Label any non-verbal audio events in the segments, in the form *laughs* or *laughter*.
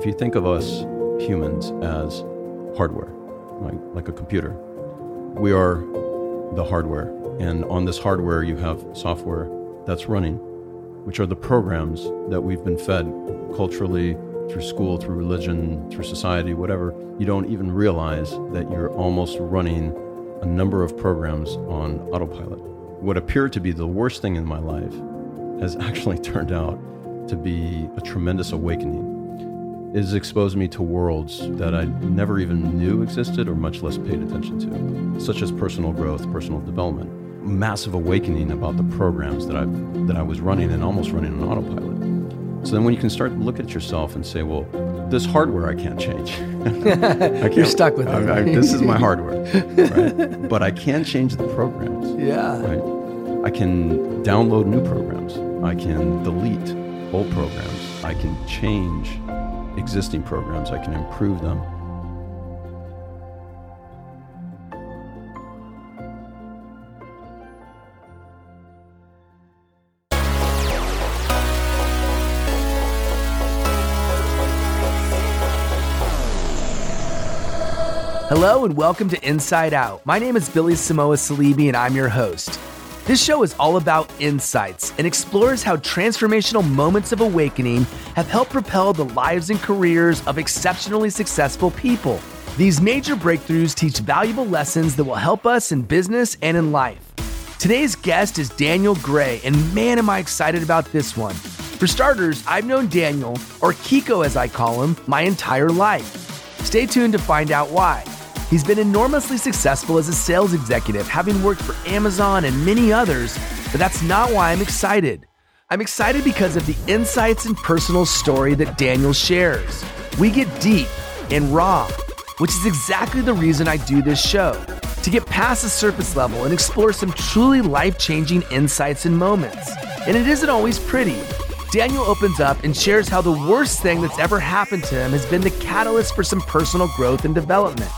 If you think of us humans as hardware, like, like a computer, we are the hardware. And on this hardware, you have software that's running, which are the programs that we've been fed culturally, through school, through religion, through society, whatever. You don't even realize that you're almost running a number of programs on autopilot. What appeared to be the worst thing in my life has *laughs* actually turned out to be a tremendous awakening. It has exposed me to worlds that I never even knew existed or much less paid attention to, such as personal growth, personal development. Massive awakening about the programs that I that I was running and almost running on autopilot. So then when you can start to look at yourself and say, well, this hardware I can't change. *laughs* I can't, You're stuck with it. I, I, this is my *laughs* hardware, right? but I can change the programs. Yeah. Right. I can download new programs. I can delete old programs. I can change existing programs, I can improve them. Hello and welcome to Inside Out. My name is Billy Samoa Saleebey and I'm your host. This show is all about insights and explores how transformational moments of awakening have helped propel the lives and careers of exceptionally successful people. These major breakthroughs teach valuable lessons that will help us in business and in life. Today's guest is Daniel Gray, and man, am I excited about this one. For starters, I've known Daniel, or Kiko as I call him, my entire life. Stay tuned to find out why. He's been enormously successful as a sales executive, having worked for Amazon and many others, but that's not why I'm excited. I'm excited because of the insights and personal story that Daniel shares. We get deep and raw, which is exactly the reason I do this show to get past the surface level and explore some truly life changing insights and moments. And it isn't always pretty. Daniel opens up and shares how the worst thing that's ever happened to him has been the catalyst for some personal growth and development.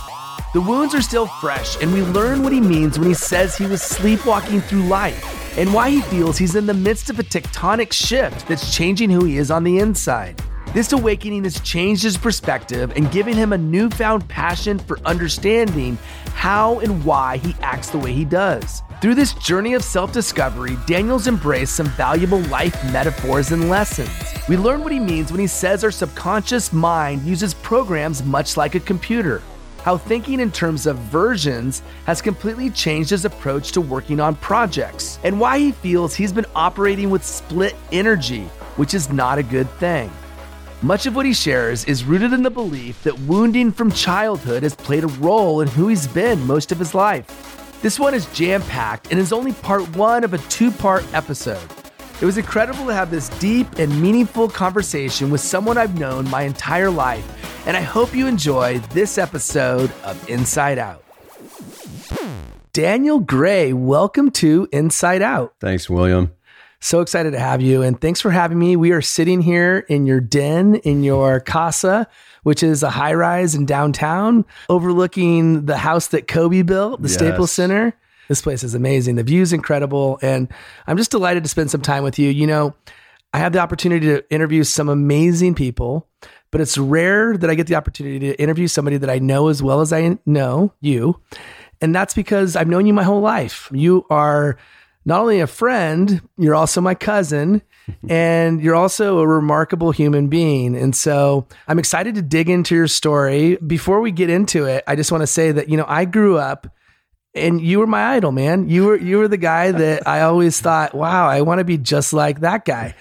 The wounds are still fresh, and we learn what he means when he says he was sleepwalking through life and why he feels he's in the midst of a tectonic shift that's changing who he is on the inside. This awakening has changed his perspective and given him a newfound passion for understanding how and why he acts the way he does. Through this journey of self discovery, Daniel's embraced some valuable life metaphors and lessons. We learn what he means when he says our subconscious mind uses programs much like a computer how thinking in terms of versions has completely changed his approach to working on projects, and why he feels he's been operating with split energy, which is not a good thing. Much of what he shares is rooted in the belief that wounding from childhood has played a role in who he's been most of his life. This one is jam packed and is only part one of a two part episode. It was incredible to have this deep and meaningful conversation with someone I've known my entire life and I hope you enjoy this episode of Inside Out. Daniel Gray, welcome to Inside Out. Thanks, William. So excited to have you, and thanks for having me. We are sitting here in your den, in your casa, which is a high rise in downtown, overlooking the house that Kobe built, the yes. Staples Center. This place is amazing. The view is incredible, and I'm just delighted to spend some time with you. You know, I have the opportunity to interview some amazing people but it's rare that I get the opportunity to interview somebody that I know as well as I know you. And that's because I've known you my whole life. You are not only a friend, you're also my cousin, *laughs* and you're also a remarkable human being. And so I'm excited to dig into your story. Before we get into it, I just want to say that, you know, I grew up and you were my idol, man. You were you were the guy that I always thought, wow, I want to be just like that guy.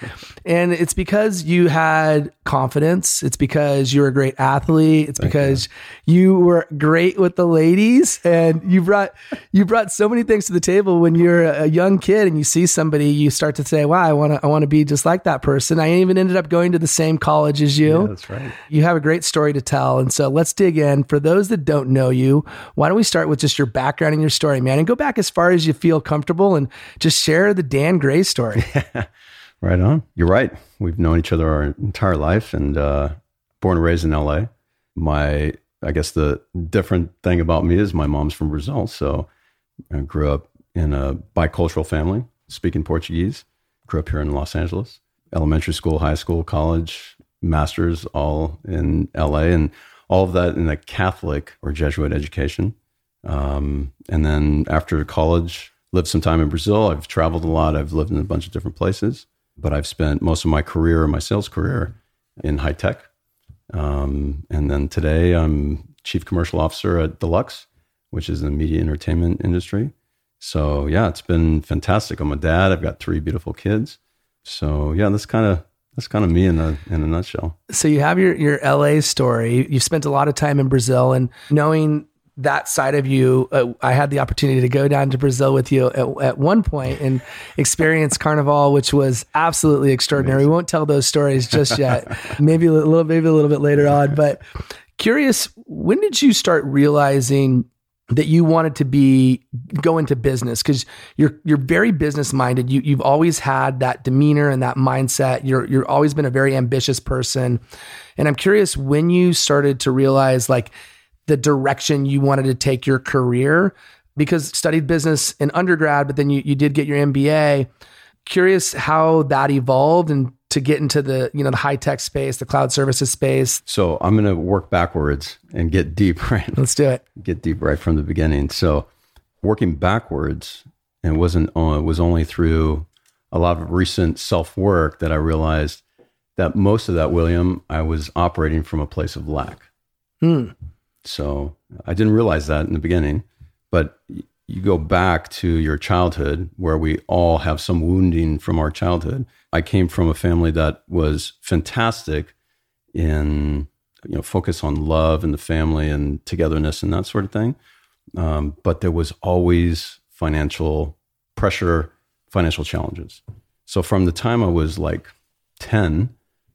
And it's because you had confidence. It's because you're a great athlete. It's Thank because you. you. were great with the ladies, and you brought you brought so many things to the table. When you're a young kid and you see somebody, you start to say, "Wow, I want to I want to be just like that person." I even ended up going to the same college as you. Yeah, that's right. You have a great story to tell, and so let's dig in. For those that don't know you, why don't we start with just your background your story, man, and go back as far as you feel comfortable, and just share the Dan Gray story. *laughs* Right on. You're right. We've known each other our entire life and uh, born and raised in LA. My, I guess the different thing about me is my mom's from Brazil. So I grew up in a bicultural family, speaking Portuguese. Grew up here in Los Angeles. Elementary school, high school, college, master's all in LA and all of that in a Catholic or Jesuit education. Um, and then after college, lived some time in Brazil. I've traveled a lot. I've lived in a bunch of different places, but I've spent most of my career, my sales career, in high tech. Um, and then today, I'm chief commercial officer at Deluxe, which is in the media entertainment industry. So yeah, it's been fantastic. I'm a dad. I've got three beautiful kids. So yeah, that's kind of that's kind of me in a in a nutshell. So you have your your LA story. You've spent a lot of time in Brazil, and knowing that side of you, uh, I had the opportunity to go down to Brazil with you at, at one point and experience Carnival, which was absolutely extraordinary. Amazing. We won't tell those stories just yet. *laughs* maybe a little, maybe a little bit later on. But curious, when did you start realizing? that you wanted to be go into business because you're you're very business minded. You you've always had that demeanor and that mindset. You're you're always been a very ambitious person, and I'm curious when you started to realize like the direction you wanted to take your career because studied business in undergrad, but then you you did get your MBA. Curious how that evolved and to get into the you know the high tech space, the cloud services space. So I'm going to work backwards and get deep. *laughs* Right, let's do it. Get deep right from the beginning. So working backwards, and wasn't uh, was only through a lot of recent self work that I realized that most of that William I was operating from a place of lack. Hmm. So I didn't realize that in the beginning, but you go back to your childhood where we all have some wounding from our childhood. I came from a family that was fantastic in you know focus on love and the family and togetherness and that sort of thing. Um, but there was always financial pressure, financial challenges. So from the time I was like 10,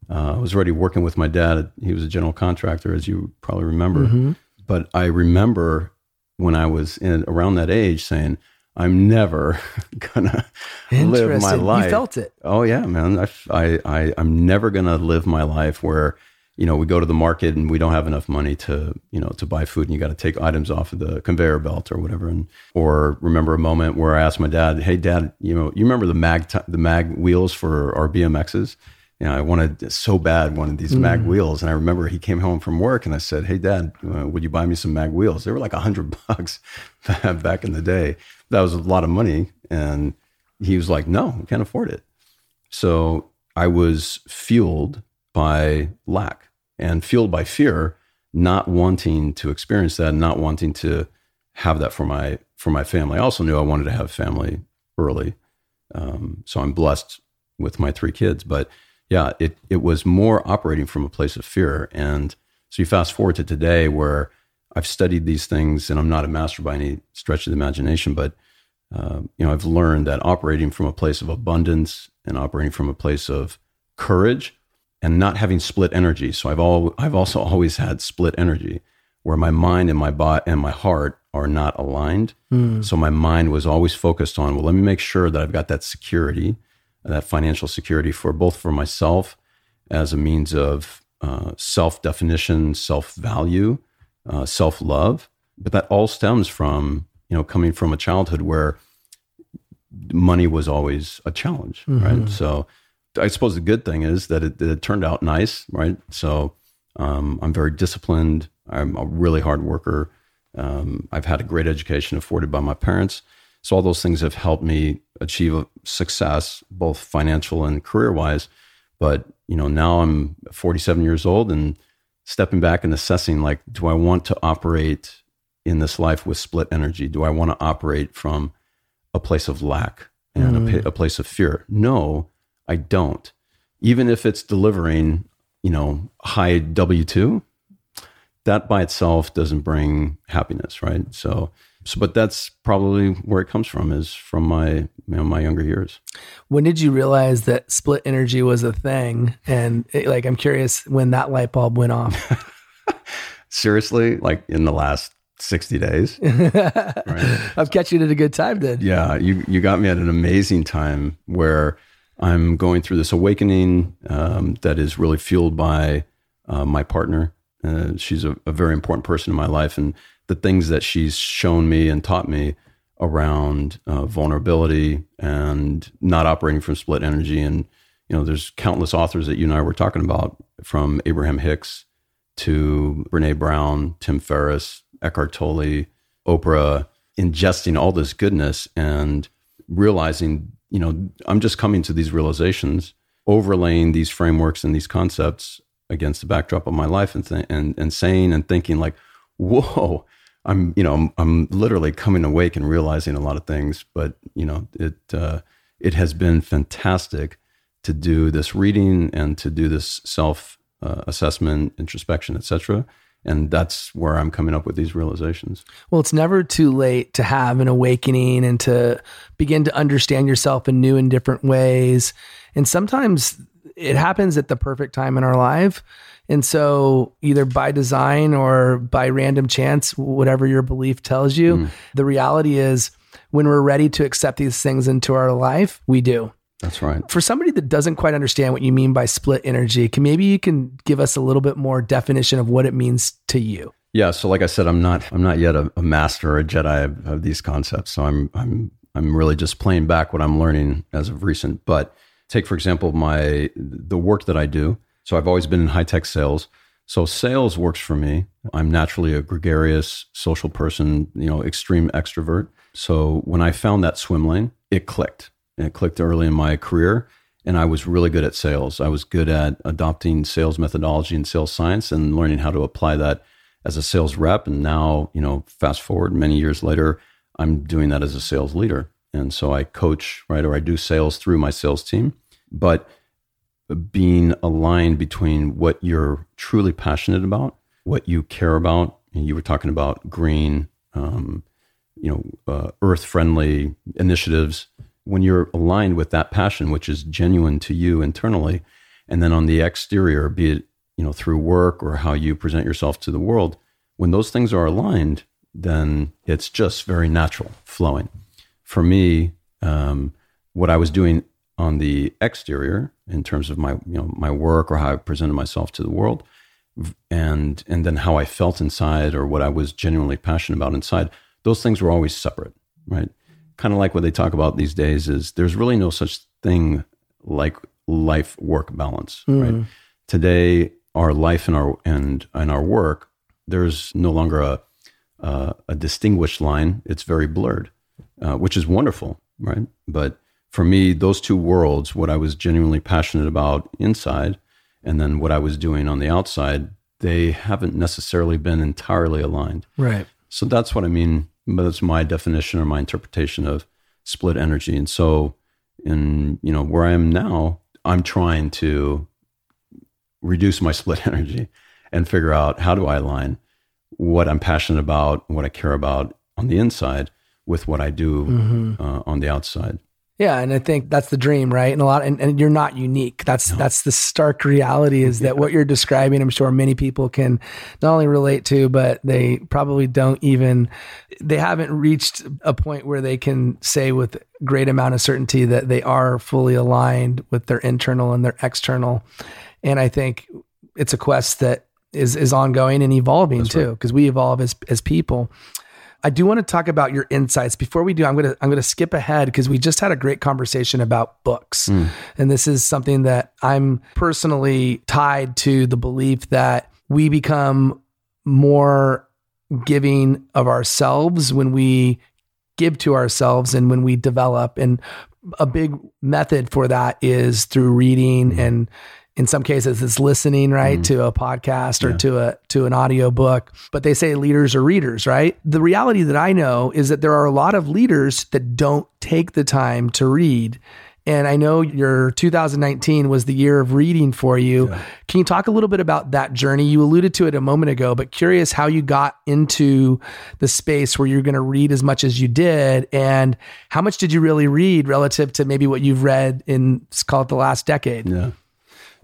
uh, I was already working with my dad. He was a general contractor, as you probably remember. Mm-hmm. But I remember when I was in around that age saying, I'm never *laughs* gonna live my life. You felt it. Oh yeah, man. I, I, I, I'm never gonna live my life where, you know, we go to the market and we don't have enough money to, you know, to buy food and you got to take items off of the conveyor belt or whatever. And, or remember a moment where I asked my dad, Hey dad, you know, you remember the mag, t- the mag wheels for our BMXs? You know, I wanted so bad one of these mm. mag wheels. And I remember he came home from work and I said, Hey, dad, uh, would you buy me some mag wheels? They were like a hundred *laughs* bucks *laughs* back in the day. That was a lot of money. And he was like, No, we can't afford it. So I was fueled by lack and fueled by fear, not wanting to experience that, not wanting to have that for my for my family. I also knew I wanted to have family early. Um, so I'm blessed with my three kids, but yeah, it it was more operating from a place of fear. And so you fast forward to today where I've studied these things and I'm not a master by any stretch of the imagination, but uh, you know, I've learned that operating from a place of abundance and operating from a place of courage and not having split energy. So I've all I've also *laughs* always had split energy where my mind and my body and my heart are not aligned. Mm. So my mind was always focused on, well, let me make sure that I've got that security that financial security for both for myself as a means of uh, self definition, self value, uh, self love. But that all stems from you know coming from a childhood where money was always a challenge, mm-hmm. right? So I suppose the good thing is that it, it turned out nice, right? So um, I'm very disciplined. I'm a really hard worker. Um, I've had a great education afforded by my parents. So all those things have helped me achieve success, both financial and career wise. But you know, now I'm 47 years old and stepping back and assessing like, do I want to operate in this life with split energy? Do I want to operate from a place of lack and mm. a, a place of fear? No, I don't. Even if it's delivering, you know, high W two, that by itself doesn't bring happiness, right? So so, but that's probably where it comes from is from my you know, my younger years. When did you realize that split energy was a thing? And it, like, I'm curious when that light bulb went off. *laughs* Seriously, like in the last 60 days. *laughs* right? I've catch you at a good time then. Yeah, you you got me at an amazing time where I'm going through this awakening um, that is really fueled by uh, my partner. Uh, she's a, a very important person in my life, and the things that she's shown me and taught me around uh, vulnerability and not operating from split energy. And, you know, there's countless authors that you and I were talking about from Abraham Hicks to Brene Brown, Tim Ferriss, Eckhart Tolle, Oprah, ingesting all this goodness and realizing, you know, I'm just coming to these realizations, overlaying these frameworks and these concepts against the backdrop of my life and, th- and, and saying and thinking like, *laughs* whoa, I'm, you know, I'm, I'm, literally coming awake and realizing a lot of things, but you know, it, uh, it has been fantastic to do this reading and to do this self uh, assessment, introspection, etc. And that's where I'm coming up with these realizations. Well, it's never too late to have an awakening and to begin to understand yourself in new and different ways. And sometimes it happens at the perfect time in our life. And so, either by design or by random chance, whatever your belief tells you, mm. the reality is when we're ready to accept these things into our life, we do. That's right. For somebody that doesn't quite understand what you mean by split energy, can maybe you can give us a little bit more definition of what it means to you? Yeah. So, like I said, I'm not I'm not yet a, a master or a Jedi of, of, these concepts. So I'm I'm I'm really just playing back what I'm learning as of recent. But take for example my the work that I do. So I've always been in high tech sales. So sales works for me. I'm naturally a gregarious social person, you know, extreme extrovert. So when I found that swim lane, it clicked it clicked early in my career, and I was really good at sales. I was good at adopting sales methodology and sales science and learning how to apply that as a sales rep. And now, you know, fast forward many years later, I'm doing that as a sales leader. And so I coach, right, or I do sales through my sales team. But being aligned between what you're truly passionate about, what you care about, and you were talking about green, um, you know, uh, earth friendly initiatives, when you're aligned with that passion, which is genuine to you internally, and then on the exterior, be it you know through work or how you present yourself to the world, when those things are aligned, then it's just very natural flowing. For me, um, what I was doing on the exterior in terms of my you know my work or how I presented myself to the world, and and then how I felt inside or what I was genuinely passionate about inside, those things were always separate, right? kind of like what they talk about these days is there's really no such thing like life work balance mm. right today our life and our and and our work there's no longer a uh, a distinguished line it's very blurred uh, which is wonderful right but for me those two worlds what i was genuinely passionate about inside and then what i was doing on the outside they haven't necessarily been entirely aligned right so that's what i mean but that's my definition or my interpretation of split energy. And so, in you know where I am now, I'm trying to reduce my *laughs* split energy and figure out how do I align what I'm passionate about, what I care about on the inside, with what I do mm-hmm. uh, on the outside. Yeah, and I think that's the dream, right? And a lot, and, and you're not unique. That's no. that's the stark reality is that what you're describing. I'm sure many people can not only relate to, but they probably don't even. They haven't reached a point where they can say with great amount of certainty that they are fully aligned with their internal and their external. And I think it's a quest that is is ongoing and evolving that's too, because right. we evolve as as people. I do want to talk about your insights. Before we do, I'm going to I'm going to skip ahead because we just had a great conversation about books. Mm. And this is something that I'm personally tied to the belief that we become more giving of ourselves when we give to ourselves and when we develop and a big method for that is through reading mm. and in some cases it's listening right mm. to a podcast or yeah. to a to an audio book but they say leaders are readers right? The reality that i know is that there are a lot of leaders that don't take the time to read. And i know your 2019 was the year of reading for you. Yeah. can you talk a little bit about that journey? You alluded to it a moment ago but curious how you got into the space where you're going to read as much as you did and how much did you really read relative to maybe what you've read in let's call it the last decade? Yeah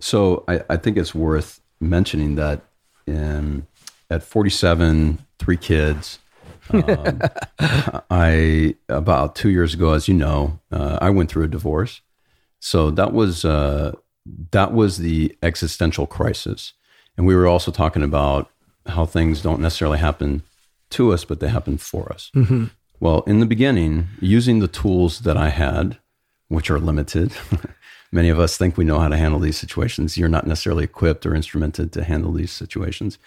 so I, I think it's worth mentioning that in, at 47, three kids, um, *laughs* I about two years ago, as you know, uh, I went through a divorce. So that was uh, that was the existential crisis, and we were also talking about how things don't necessarily happen to us, but they happen for us. Mm-hmm. Well, in the beginning, using the tools that I had, which are limited, *laughs* many of us think we know how to handle these situations. You're not necessarily equipped or instrumented to handle these situations.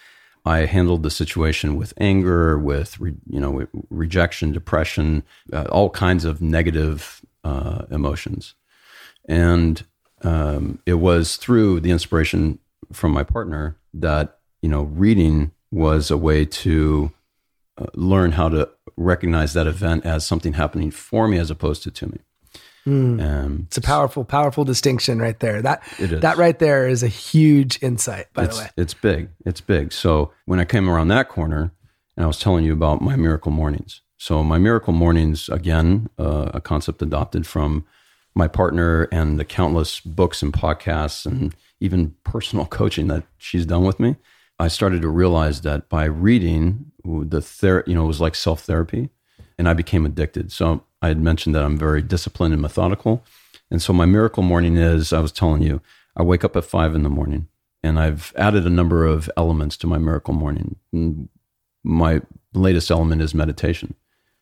I handled the situation with anger, with re, you know rejection, depression, uh, all kinds of negative uh, emotions, and um, it was through the inspiration from my partner that you know reading was a way to uh, learn how to recognize that event as something happening for me as opposed to to me. Mm. Um, it's a powerful, powerful distinction right there. That that right there is a huge insight. By it's, the way, it's big. It's big. So when I came around that corner, and I was telling you about my miracle mornings. So my miracle mornings, again, uh, a concept adopted from my partner and the countless books and podcasts and even personal *laughs* coaching that she's done with me. I started to realize that by reading, the ther- you know, it was like self therapy, and I became addicted. So I had mentioned that I'm very disciplined and methodical. And so my miracle morning is I was telling you, I wake up at five in the morning and I've added a number of elements to my miracle morning. And my latest element is meditation.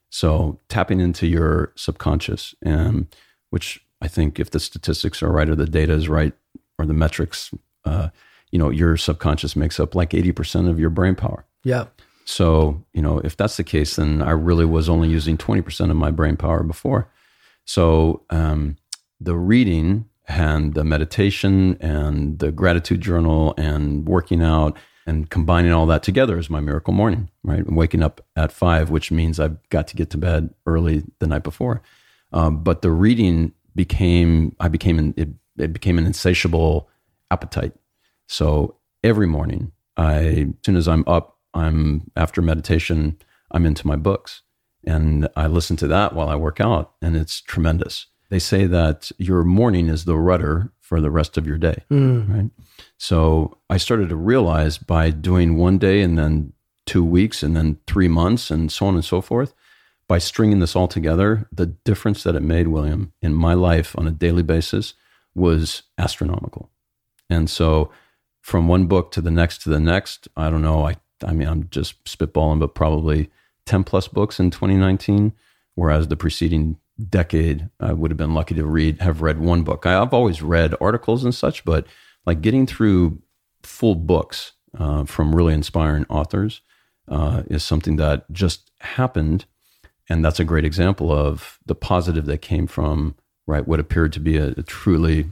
So tapping into your subconscious, and which I think if the statistics are right or the data is right or the metrics, uh, you know, your subconscious makes up like 80% of your brain power. Yeah. So, you know, if that's the case, then I really was only using 20% of my brain power before. So, um, the reading and the meditation and the gratitude journal and working out and combining all that together is my miracle morning, right? I'm waking up at five, which means I've got to get to bed early the night before. Um, but the reading became, I became, an, it, it became an insatiable appetite. So every morning, I, as soon as I'm up, I'm after meditation, I'm into my books and I listen to that while I work out, and it's tremendous. They say that your morning is the rudder for the rest of your day, mm. right? So I started to realize by doing one day and then two weeks and then three months and so on and so forth, by stringing this all together, the difference that it made, William, in my life on a daily basis was astronomical. And so from one book to the next to the next, I don't know, I I mean, I'm just spitballing, but probably 10 plus books in 2019, whereas the preceding decade, I would have been lucky to read, have read one book. I've always read articles and such, but like getting through full books uh, from really inspiring authors uh, is something that just happened. And that's a great example of the positive that came from, right, what appeared to be a, a truly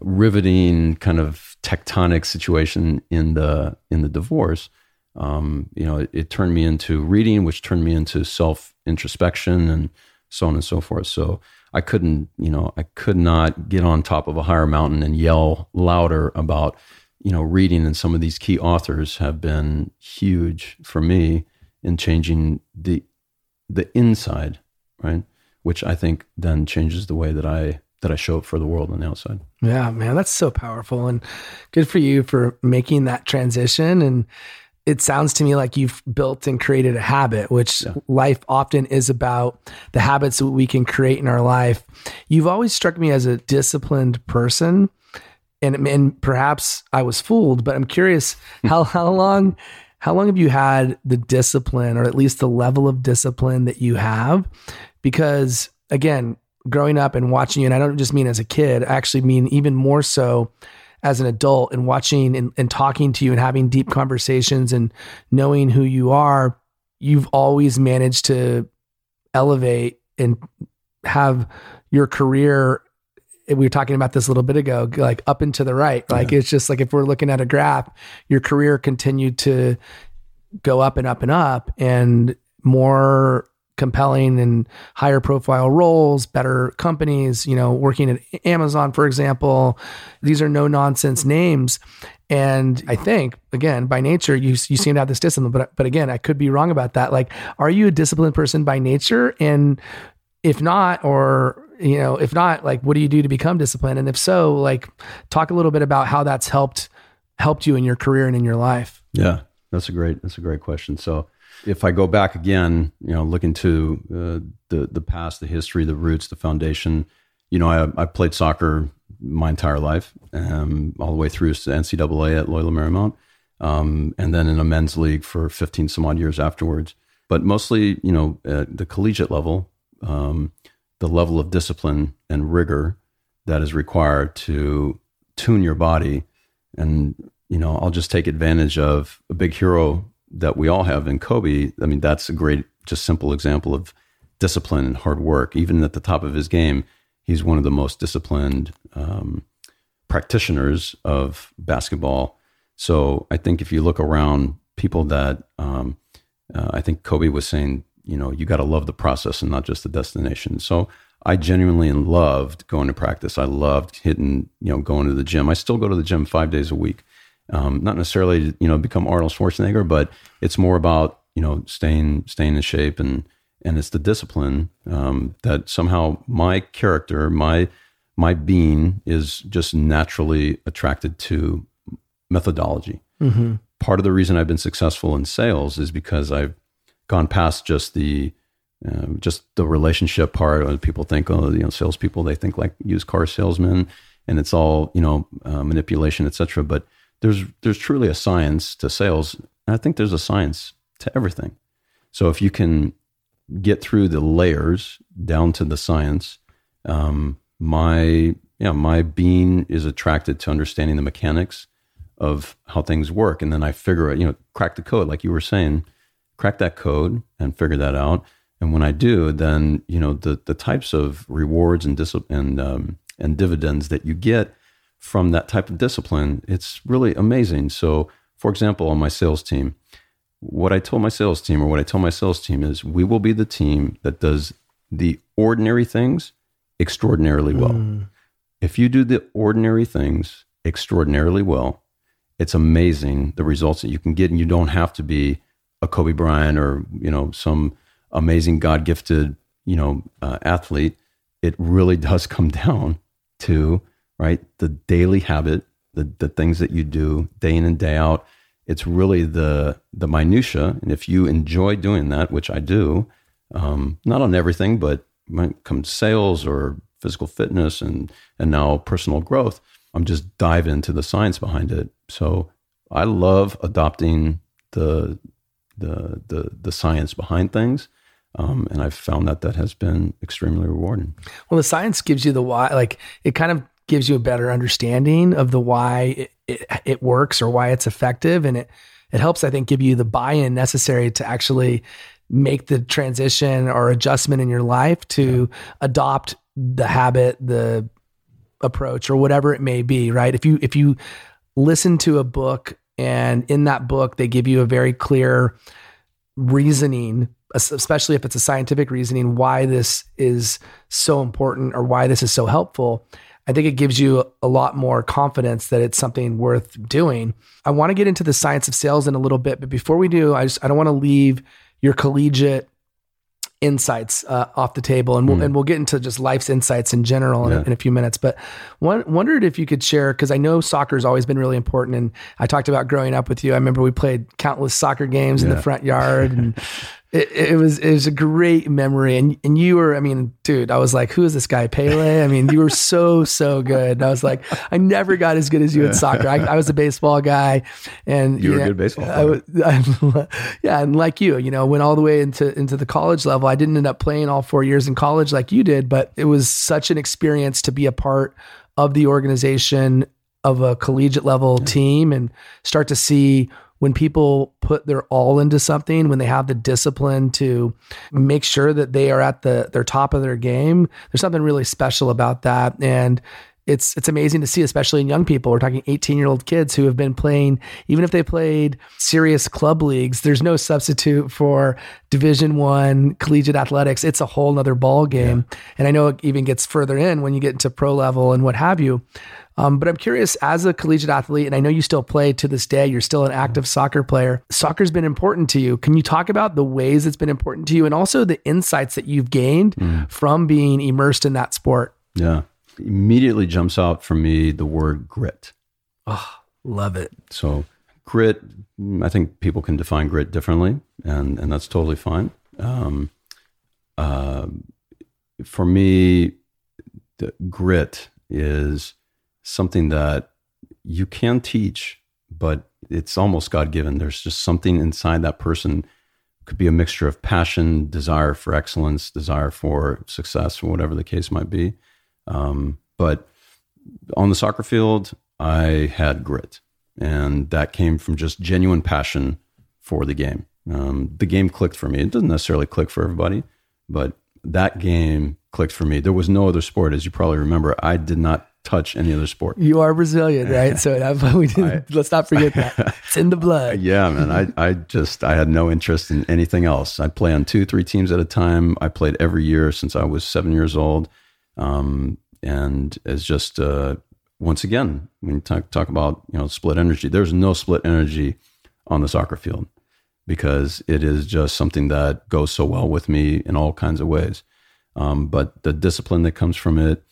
riveting kind of tectonic situation in the in the divorce um, you know, it, it, turned me into reading, which turned me into self introspection and so on and so forth. So I couldn't, you know, I could not get on top of a higher mountain and yell louder about, you know, reading. And some of these key authors have been huge for me in changing the the inside, right? Which I think then changes the way that I that I show up for the world on the outside. Yeah, man, that's so powerful and good for you for making that transition and it sounds to me like you've built and created a habit, which yeah. life often is about the habits that we can create in our life. You've always struck me as a disciplined person. And, and perhaps I was fooled, but I'm curious hmm. how, how long how long have you had the discipline or at least the level of discipline that you have? Because again, growing up and watching you, and I don't just mean as a kid, I actually mean even more so as an adult and watching and, and talking to you and having deep conversations and knowing who you are, you've always managed to elevate and have your career we were talking about this a little bit ago like up and to the right like yeah. it's just like if we're looking at a graph your career continued to go up and up and up and more compelling and higher profile roles, better companies, you know, working at Amazon, for example. These are no nonsense names. And I think, again, by nature, you, you seem to have this discipline, but, but again, I could be wrong about that. Like, are you a disciplined person by nature? And if not, or, you know, if not, like, what do you do to become disciplined? And if so, like, talk a little bit about how that's helped, helped you in your career and in your life. Yeah, that's a great, that's a great question. So, if I go back again, you know, looking to uh, the the past, the history, the roots, the foundation, you know, I, I played soccer my entire life, um, all the way through to NCAA at Loyola Marymount, um, and then in a men's league for 15 some odd years afterwards. But mostly, you know, at the collegiate level, um, the level of discipline and rigor that is required to tune your body. And, you know, I'll just take advantage of a big hero that we all have in Kobe. I mean, that's a great, just simple example of discipline and hard work. Even at the top of his game, he's one of the most disciplined um, practitioners of basketball. So I think if you look around people that, um, uh, I think Kobe was saying, you know, you got to love the process and not just the destination. So I genuinely loved going to practice. I loved hitting, you know, going to the gym. I still go to the gym five days a week. Um, not necessarily, you know, become Arnold Schwarzenegger, but it's more about, you know, staying, staying in shape and, and it's the discipline um, that somehow my character, my, my being is just naturally attracted to methodology. Mm-hmm. Part of the reason I've been successful in sales is because I've gone past just the um, just the relationship part. People think, oh, you know, salespeople they think like used car salesmen, and it's all you know uh, manipulation, etc. But there's there's truly a science to sales, and I think there's a science to everything. So if you can get through the layers down to the science, um, my yeah my being is attracted to understanding the mechanics of how things work, and then I figure it, you know, crack the code, like you were saying, crack that code and figure that out and when I do, then you know the the types of rewards and dis- and um, and dividends that you get from that type of discipline, it's really amazing. So, for example, on my sales team, what I told my sales team, or what I tell my sales team, is we will be the team that does the ordinary things extraordinarily well. Mm. If you do the ordinary things extraordinarily well, it's amazing the results that you can get, and you don't have to be a Kobe Bryant or you know some amazing God gifted, you know, uh, athlete, it really *laughs* does come down to right the daily habit, the the things that you do day in and day out. It's really the the minutia, and if you enjoy doing that, which I do, um, not on everything, but when it comes to sales or physical fitness and and now personal growth, I'm just dive into the science behind it. So I love adopting the the the the science behind things um, and I've found that that has been extremely rewarding. Well, the science gives you the why, like it kind of gives you a better understanding of the why it, it, it works or why it's effective. And it, it helps, I think, give you the buy-in necessary to actually make the transition or adjustment in your life to yeah. adopt the habit, the approach or whatever it may be, right? If you, if you listen to a book and in that book, they give you a very clear reasoning especially if it's a scientific reasoning why this is so important or why this is so helpful i think it gives you a lot more confidence that it's something worth doing i want to get into the science of sales in a little bit but before we do i just i don't want to leave your collegiate insights uh, off the table, and we'll mm. and we'll get into just life's insights in general yeah. in, a, in, a, few minutes. But one, wondered if you could share because I know soccer has always been really important, and I talked about growing up with you. I remember we played countless soccer games yeah. in the front yard, and *laughs* it, it, was it was a great memory, and and you were, I mean, dude, I was like, who is this guy, Pele? I mean, you were so so good. And I was like, I never got as good as you in soccer. I, I was a baseball guy, and you, you were know, a good baseball. I, was, *laughs* I, yeah, and like you, you know, went all the way into into the college level. I didn't end up playing all four years in college like you did, but it was such an experience to be a part of the organization of a collegiate level yeah. team and start to see when people put their all into something, when they have the discipline to make sure that they are at the their top of their game, there's something really special about that. And it's it's amazing to see, especially in young people. We're talking 18 year old kids who have been playing, even if they played serious club leagues. There's no substitute for Division One collegiate athletics. It's a whole nother ball game, yeah. and I know it even gets further in when you get into pro level and what have you. Um, but I'm curious, as a collegiate athlete, and I know you still play to this day, you're still an active soccer player. Soccer's been important to you. Can you talk about the ways it's been important to you and also the insights that you've gained mm. from being immersed in that sport? Yeah. Immediately jumps out for me the word grit. Oh, love it. So, grit, I think people can define grit differently, and, and that's totally fine. Um, uh, for me, the grit is something that you can teach, but it's almost God given. There's just something inside that person. It could be a mixture of passion, desire for excellence, desire for success, or whatever the case might be. Um, but on the soccer field, I had grit, and that came from just genuine passion for the game. Um, the game clicked for me. It doesn't necessarily click for everybody, but that game clicked for me. There was no other sport, as you probably remember. I did not touch any other sport. You are Brazilian, right? *laughs* so we I, let's not forget that it's in the blood. *laughs* Yeah, man. I, I just I had no interest in anything else. I play on two, three teams at a time. I played every year since I was seven years old, um, and it's just uh, once again when you talk talk about you know split energy, there's no split energy on the soccer field because it is just something that goes so well with me in all kinds of ways. Um, but the discipline that comes from it,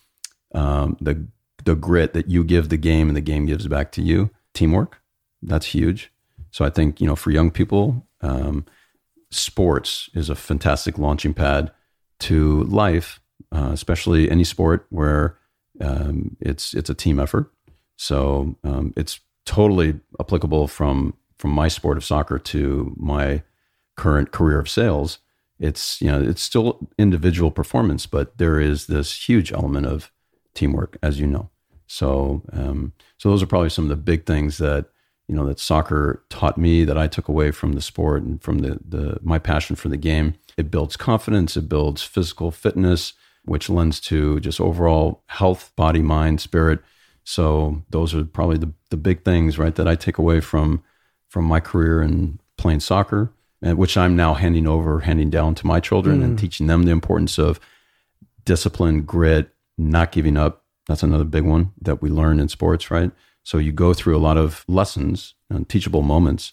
um, the the grit that you give the game and the game gives back to you, teamwork, that's huge. So I think you know for young people, um, sports is a fantastic launching pad to life, uh, especially any sport where um, it's it's a team effort. So um, it's totally applicable from from my sport of soccer to my current career of sales. It's you know it's still individual performance but there is this huge element of teamwork as you know. So um, so those are probably some of the big things that you know that soccer taught me that I took away from the sport and from the the my passion for the game. It builds confidence it builds physical fitness which lends to just overall health body mind spirit so those are probably the, the big things right that I take away from from my career in playing soccer and which I'm now handing over, handing down to my children mm. and teaching them the importance of discipline, grit, not giving up. That's another big one that we learn in sports, right? So you go through a lot of lessons and teachable moments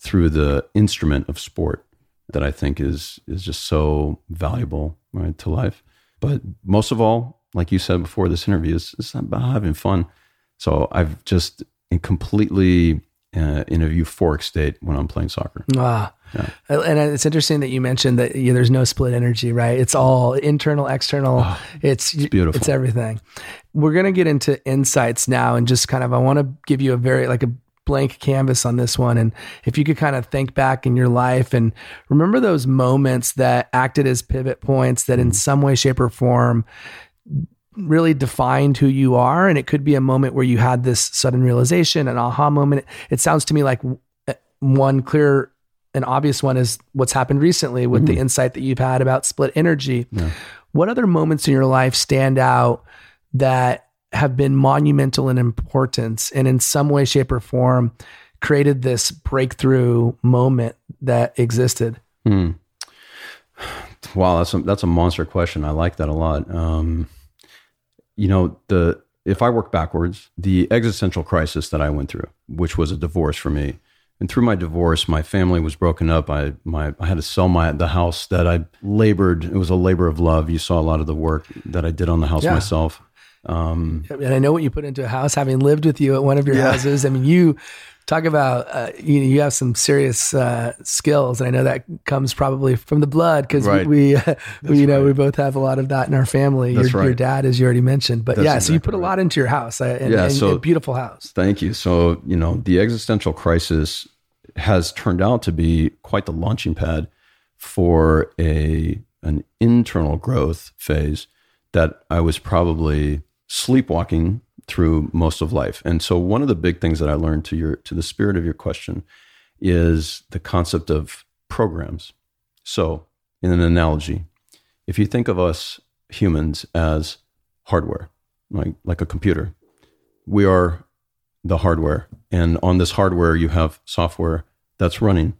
through the instrument of sport that I think is is just so valuable right to life. But most of all, like you said before this interview, is it's about having fun. So I've just completely uh, in a euphoric state when I'm playing soccer. Ah, yeah. and it's interesting that you mentioned that there's no split energy, right? It's all internal, external. Oh, it's, it's beautiful. It's everything. We're gonna get into insights now, and just kind of I want to give you a very like a blank canvas on this one, and if you could kind of think back in your life and remember those moments that acted as pivot points that in mm. some way, shape, or form really defined who you are. And it could be a moment where you had this sudden realization, an aha moment. It sounds to me like uh, one clear and obvious one is what's happened recently with mm-hmm. the insight that you've had about split energy. Yeah. What other moments in your life stand out that have been monumental in importance and in some way, shape, or form created this breakthrough moment that existed? Hmm. Wow, that's a, that's a monster question. I like that a lot. Um, you know, the if I work backwards, the existential crisis that I went through, which was a divorce for me, and through my divorce, my family was broken up. I my I had to sell my the house that I labored. It was a labor of love. You saw a lot of the work that I did on the house yeah. myself. Um, and I know what you put into a house, having lived with you at one of your yeah. houses. I mean, you talk about uh, you know you have some serious uh, skills, and I know that comes probably from the blood because right. we, *laughs* we, uh, we, you know right. we both have a lot of that in our family. Your, right. your, dad, as you already mentioned, but That's yeah, exactly so you put a lot into your house, uh, and, yeah, and, so, a beautiful house. Thank you. So you know the existential crisis has turned out to be quite the launching pad for a an internal growth phase that I was probably sleepwalking through most of life. And so one of the big things that I learned to your to the spirit of your question is the concept of programs. So, in an analogy, if you think of us humans as hardware, like like a computer, we are the hardware. And on this hardware you have software that's running,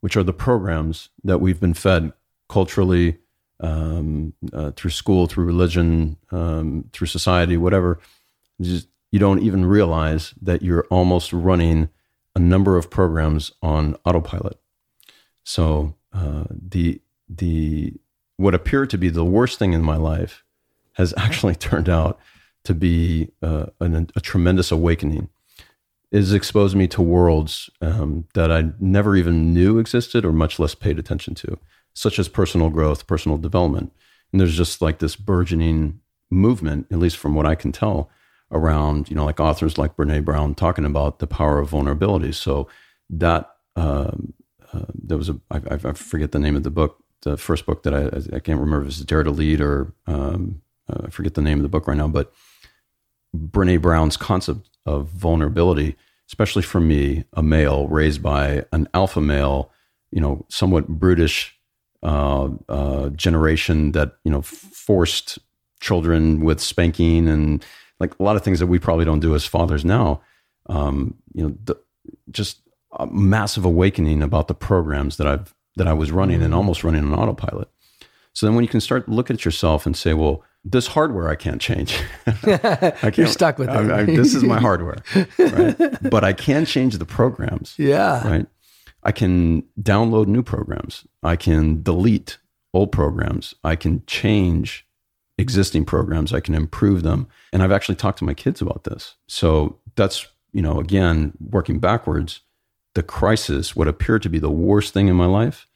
which are the programs that we've been fed culturally, um, uh, through school, through religion, um, through society, whatever just, you don't even realize that you're almost running a number of programs on autopilot. So uh, the the what appeared to be the worst thing in my life has *laughs* actually turned out to be uh, an, a tremendous awakening. It has exposed me to worlds um, that I never even knew existed or much less paid attention to, such as personal growth, personal development. And there's just like this burgeoning movement, at least from what I can tell, around, you know, like authors like Brene Brown talking about the power of vulnerability. So that um, uh, there was a I, I forget the name of the book, the first book that I I can't remember if it's Dare to Lead or um, uh, I forget the name of the book right now, but Brene Brown's concept of vulnerability, especially for me, a male raised by an alpha male, you know, somewhat brutish uh, uh, generation that you know forced children with spanking and like a lot of things that we probably don't do as fathers now. Um, you know, the, just a massive awakening about the programs that I've that I was running mm-hmm. and almost running on autopilot. So then when you can start look at yourself and say, well, this hardware I can't change. *laughs* *laughs* I can't, You're stuck with it. I, I, this is my hardware, right? *laughs* but I can change the programs. Yeah. Right. I can download new programs. I can delete old programs. I can change existing programs. I can improve them. And I've actually talked to my kids about this. So that's, you know, again, working backwards, the crisis, what appeared to be the worst thing in my life,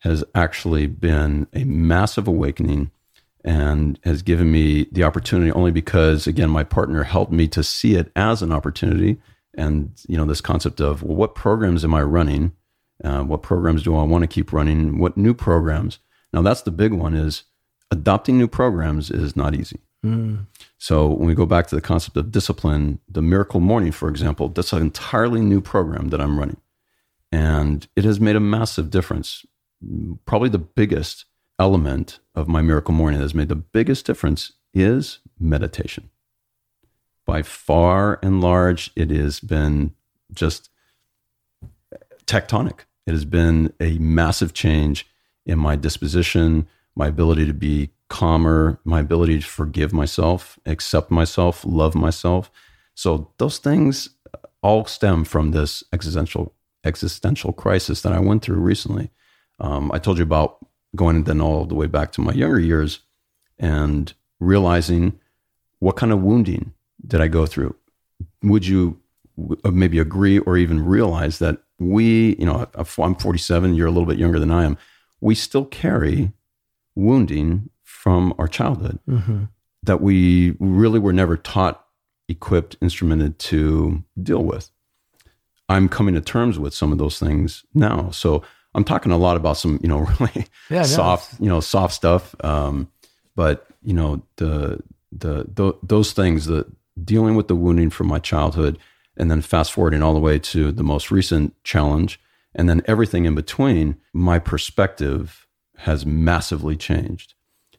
has actually been a massive awakening and has given me the opportunity only because again my partner helped me to see it as an opportunity and you know this concept of well, what programs am i running uh, what programs do i want to keep running what new programs now that's the big one is adopting new programs is not easy mm. so when we go back to the concept of discipline the miracle morning for example that's an entirely new program that i'm running and it has made a massive difference probably the biggest element of my miracle morning that has made the biggest difference is meditation. By far and large, it has been just tectonic. It has been a massive change in my disposition, my ability to be calmer, my ability to forgive myself, accept myself, love myself. So those things all stem from this existential existential crisis that I went through recently. Um, I told you about going then all the way back to my younger years and realizing what kind of wounding did I go through? Would you maybe agree or even realize that we, you know, I'm 47, you're a little bit younger than I am, we still carry wounding from our childhood mm-hmm. that we really were never taught, equipped, instrumented to deal with. I'm coming to terms with some of those things now. So I'm talking a lot about some, you know, *laughs* really yeah, soft, you know, soft stuff. Um, but you know, the, the, the, those things, the dealing with the wounding from my childhood and then fast forwarding all the way to the most recent challenge and then everything in between, my perspective has massively changed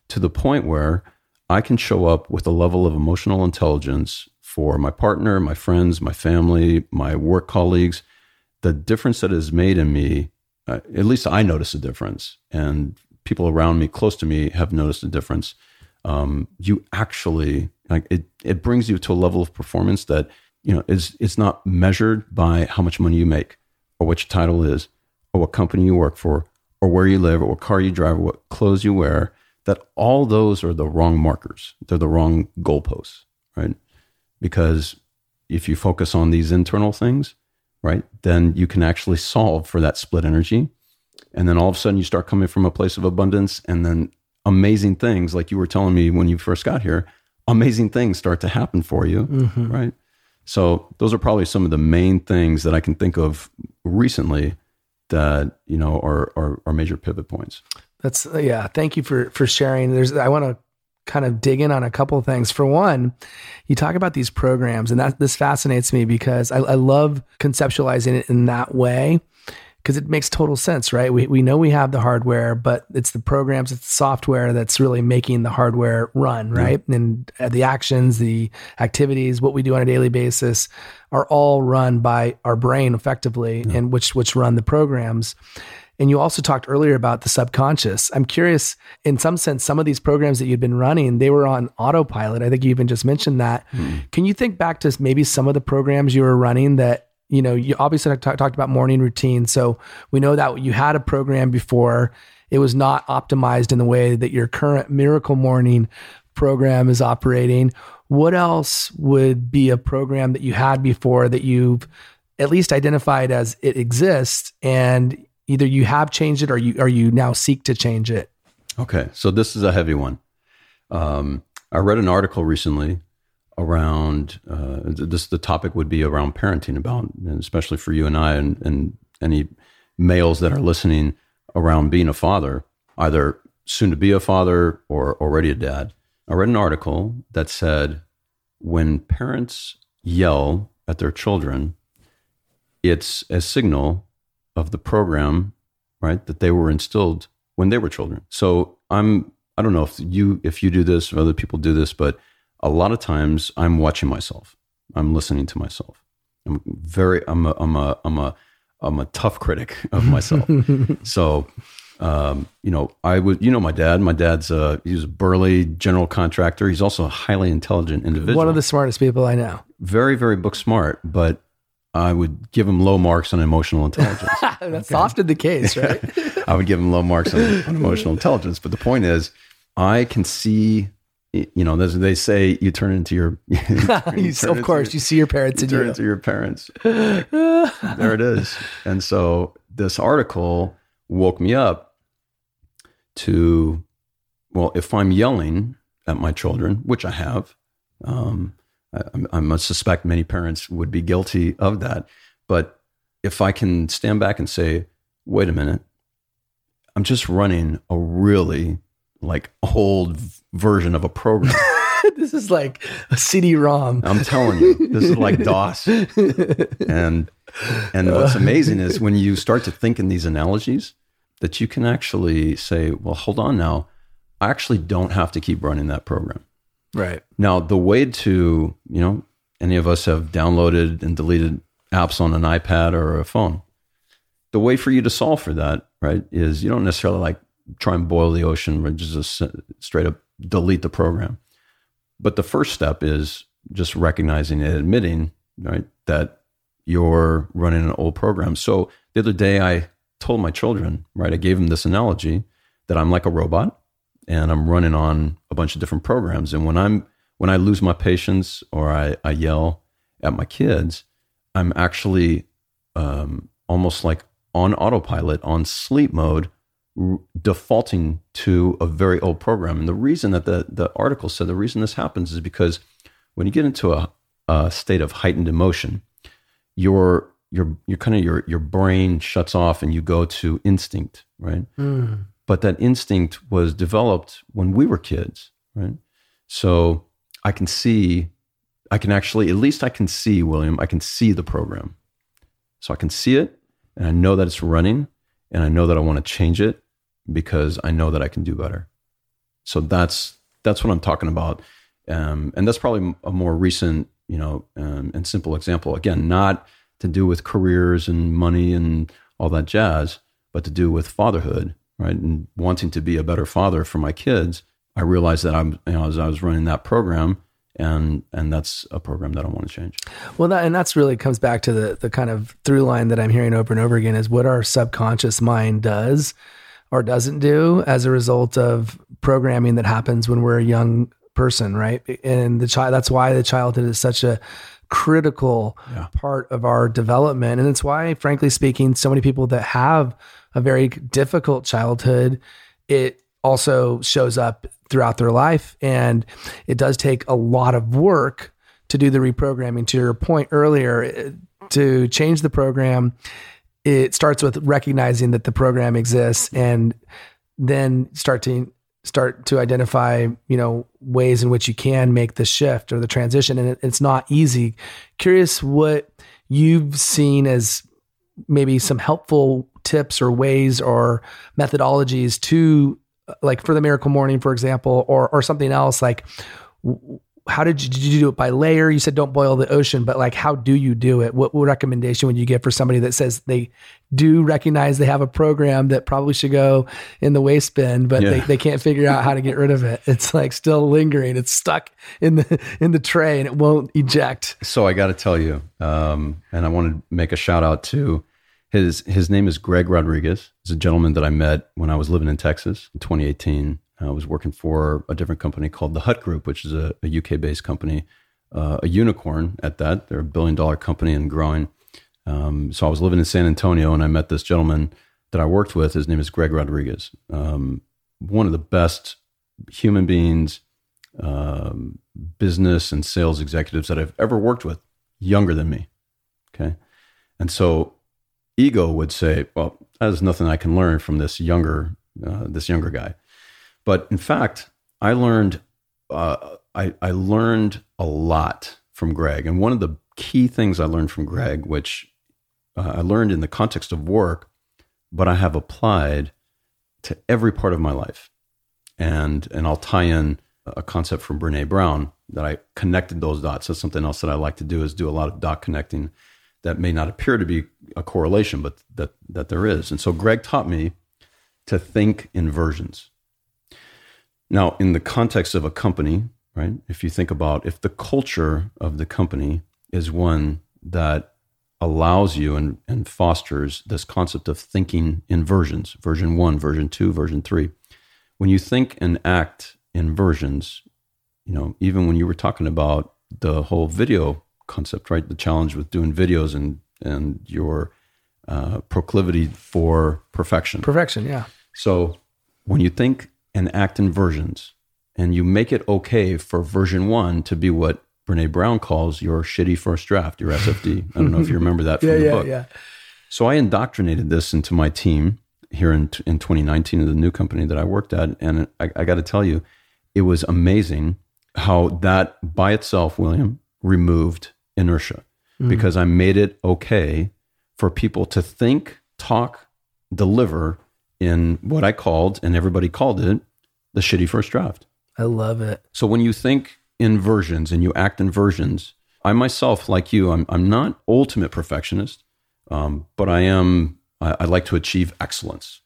to the point where I can show up with a level of emotional intelligence for my partner, my friends, my family, my work colleagues. The difference that has made in me uh, at least I notice a difference, and people around me, close to me, have noticed a difference. Um, you actually like it. It brings you to a level of performance that you know is it's not measured by how much money you make, or what your title is, or what company you work for, or where you live, or what car you drive, or what clothes you wear. That all those are the wrong markers. They're the wrong goalposts, right? Because if you focus on these internal things, right, then you can actually solve for that split energy. And then all of a sudden you start coming from a place of abundance and then amazing things like you were telling me when you first got here, amazing things start to happen for you, mm-hmm. right? So those are probably some of the main things that I can think of recently that, you know, are are, are major pivot points. That's yeah, thank you for for sharing. There's I want to kind of dig in on a couple of things. For one, you talk about these programs, and that this fascinates me because I, I love conceptualizing it in that way because it makes total sense, right? We, we know we have the hardware, but it's the programs, it's the software that's really making the hardware run, right? Yeah. And the actions, the activities, what we do on a daily basis are all run by our brain effectively, yeah. and which which run the programs. And you also talked earlier about the subconscious. I'm curious, in some sense, some of these programs that you'd been running, they were on autopilot. I think you even just mentioned that. Mm. Can you think back to maybe some of the programs you were running that, you know, you obviously t- talked about morning routine. So we know that you had a program before. It was not optimized in the way that your current Miracle Morning program is operating. What else would be a program that you had before that you've at least identified as it exists and either you have changed it or you or you now seek to change it. Okay, so this is a heavy one. Um, I read an article recently around uh, this. The topic would be around parenting, about and especially for you and I, and, and any males that are listening around being a father, either soon to be a father or already a dad. I read an article that said when parents yell at their children, it's a signal of the program, right, that they were instilled when they were children. So I'm I don't know if you if you do this or other people do this, but a lot of times I'm watching myself. I'm listening to myself. I'm very I'm a I'm a I'm a I'm a tough critic of *laughs* myself. so um, you know, I would, you know, my dad. My dad's a he's a burly general contractor. He's also a highly intelligent individual. One of the smartest people I know. Very, very book smart, but I would give him low marks on emotional intelligence. *laughs* That's okay. often the case, right? *laughs* I would give him low marks on, on, emotional intelligence. But the point is, I can see, you know, they say you turn into your. *laughs* you turn *laughs* of course, you see your parents you turn you. into your parents. *laughs* there it is. And so this article woke me up to, well, if I'm yelling at my children, which I have, um, I, I must suspect many parents would be guilty of that. But if I can stand back and say, wait a minute, I'm just running a really like old version of a program. *laughs* this is like a CD-ROM. I'm telling you, this is like DOS. *laughs* and and what's uh. amazing is when you start to think in these analogies, that you can actually say, well, hold on now. I actually don't have to keep running that program. Right. Now, the way to, you know, any of us have downloaded and deleted apps on an iPad or a phone. The way for you to solve for that, right, is you don't necessarily like try and boil the ocean or just straight up delete the program. But the first step is just recognizing and admitting, right, that you're running an old program. So the other day I told my children, right, I gave them this analogy that I'm like a robot and I'm running on a bunch of different programs. And when I'm when I lose my patience or I, I yell at my kids, I'm actually um, almost like on autopilot, on sleep mode, r- defaulting to a very old program. And the reason that the, the article said the reason this happens is because when you get into a, a state of heightened emotion, your your your kind of your your brain shuts off and you go to instinct, right? Mm. But that instinct was developed when we were kids, right? So I can see, I can actually, at least I can see, William, I can see the program. So I can see it and I know that it's running and I know that I want to change it because I know that I can do better. So that's that's what I'm talking about. Um, and that's probably a more recent, you know, um, and simple example. Again, not to do with careers and money and all that jazz, but to do with fatherhood, right? And wanting to be a better father for my kids. I realized that I'm, you know, as I was running that program, and and that's a program that I want to change. Well, that, and that's really comes back to the the kind of through line that I'm hearing over and over again is what our subconscious mind does or doesn't do as a result of programming that happens when we're a young person, right? And the child that's why the childhood is such a critical yeah. part of our development. And it's why, frankly speaking, so many people that have a very difficult childhood, it also shows up throughout their life. And it does take a lot of work to do the reprogramming. To your point earlier, eh, to change the program, it starts with recognizing that the program exists and then start to start to identify, you know, ways in which you can make the shift or the transition. And it, it's not easy. Curious what you've seen as maybe some helpful tips or ways or methodologies to like for the miracle morning, for example, or, or something else like how did you, did you do it by layer? You said don't boil the ocean, but like, how do you do it? What, what recommendation would you give for somebody that says they do recognize they have a program that probably should go in the waste bin, but yeah. they, they can't figure out how to get rid of it. It's like still lingering. It's stuck in the, in the tray and it won't eject. So I got to tell you, um, and I want to make a shout out to his, his name is Greg Rodriguez. He's a gentleman that I met when I was living in Texas in 2018 I was working for a different company called the Hut Group, which is a, a UK based company, uh, a unicorn at that. They're a billion dollar company and growing. Um, so I was living in San Antonio and I met this gentleman that I worked with. His name is Greg Rodriguez, um, one of the best human beings, um, business and sales executives that I've ever worked with, younger than me. Okay. And so ego would say, well, there's nothing I can learn from this younger, uh, this younger guy. But in fact, I learned uh, I, I learned a lot from Greg. And one of the key things I learned from Greg, which uh, I learned in the context of work, but I have applied to every part of my life. And, and I'll tie in a concept from Brene Brown that I connected those dots. That's something else that I like to do is do a lot of dot connecting that may not appear to be a correlation, but that, that there is. And so Greg taught me to think in versions. Now, in the context of a company, right? If you think about if the culture of the company is one that allows you and, and fosters this concept of thinking in versions, version one, version two, version three. When you think and act in versions, you know, even when you were talking about the whole video concept, right? The challenge with doing videos and and your uh, proclivity for perfection. Perfection, yeah. So when you think and act in versions, and you make it okay for version one to be what Brene Brown calls your shitty first draft, your SFD. I don't know if you remember that *laughs* from yeah, the yeah, book. Yeah. So I indoctrinated this into my team here in in 2019 in the new company that I worked at, and I, I got to tell you, it was amazing how that by itself, William, removed inertia mm. because I made it okay for people to think, talk, deliver in what I called, and everybody called it, the shitty first draft. I love it. So when you think in versions and you act in versions, I myself, like you, I'm, I'm not ultimate perfectionist, um, but I am, I, I, like to achieve excellence.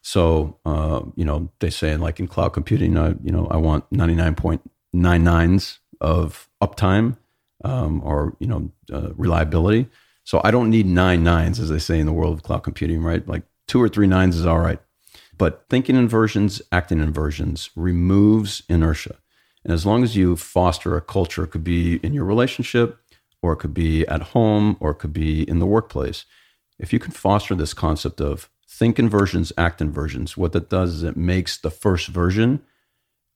So, uh, you know, they say like in cloud computing, uh, you know, I want 99.99s of uptime um, or, you know, uh, reliability. So I don't need nine nines, as they say in the world of cloud computing, right? Like two or three nines is all right. But thinking inversions, acting inversions removes inertia. And as long as you foster a culture, it could be in your relationship, or it could be at home, or it could be in the workplace. If you can foster this concept of think inversions, act inversions, what that does is it makes the first version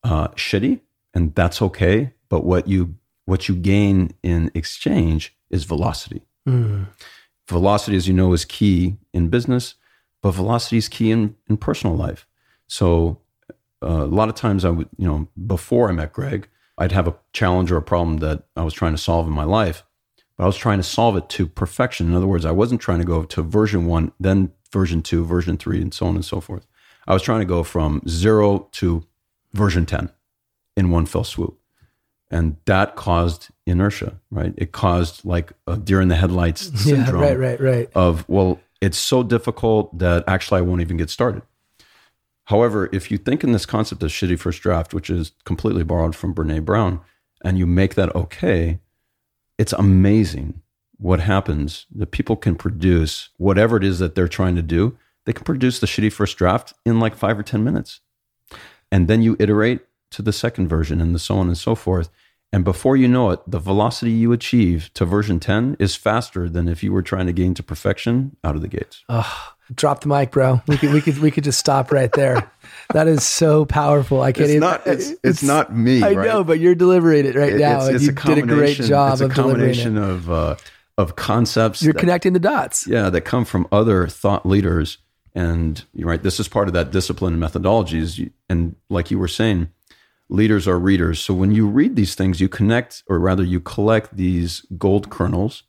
uh, shitty, and that's okay. But what you what you gain in exchange is velocity. Mm. Velocity, as you know, is key in business but velocity is key in, in personal life. So uh, a lot of times I would, you know, before I met Greg, I'd have a challenge or a problem that I was trying to solve in my life, but I was trying to solve it to perfection. In other words, I wasn't trying to go to version one, then version two, version three, and so on and so forth. I was trying to go from zero to version 10 in one fell swoop. And that caused inertia, right? It caused like a deer in the headlights syndrome. *laughs* Yeah, right, right, right. Of, well, it's so difficult that actually I won't even get started. However, if you think in this concept of shitty first draft, which is completely borrowed from Brene Brown, and you make that okay, it's amazing what happens that people can produce whatever it is that they're trying to do. They can produce the shitty first draft in like five or 10 minutes. And then you iterate to the second version and the so on and so forth. And before you know it, the velocity you achieve to version 10 is faster than if you were trying to gain to perfection out of the gates. Oh, drop the mic, bro. We could we could we could just stop right there. that is so powerful. I can't it's even. Not, it's, it's, it's, not me. I right? know, but you're delivering it right it, now, and you did a great job it's a of combination of uh, of concepts. You're that, connecting the dots. Yeah, that come from other thought leaders, and you're right. This is part of that discipline and methodologies. And like you were saying, leaders are readers. So when you read these things, you connect, or rather, you collect these gold kernels,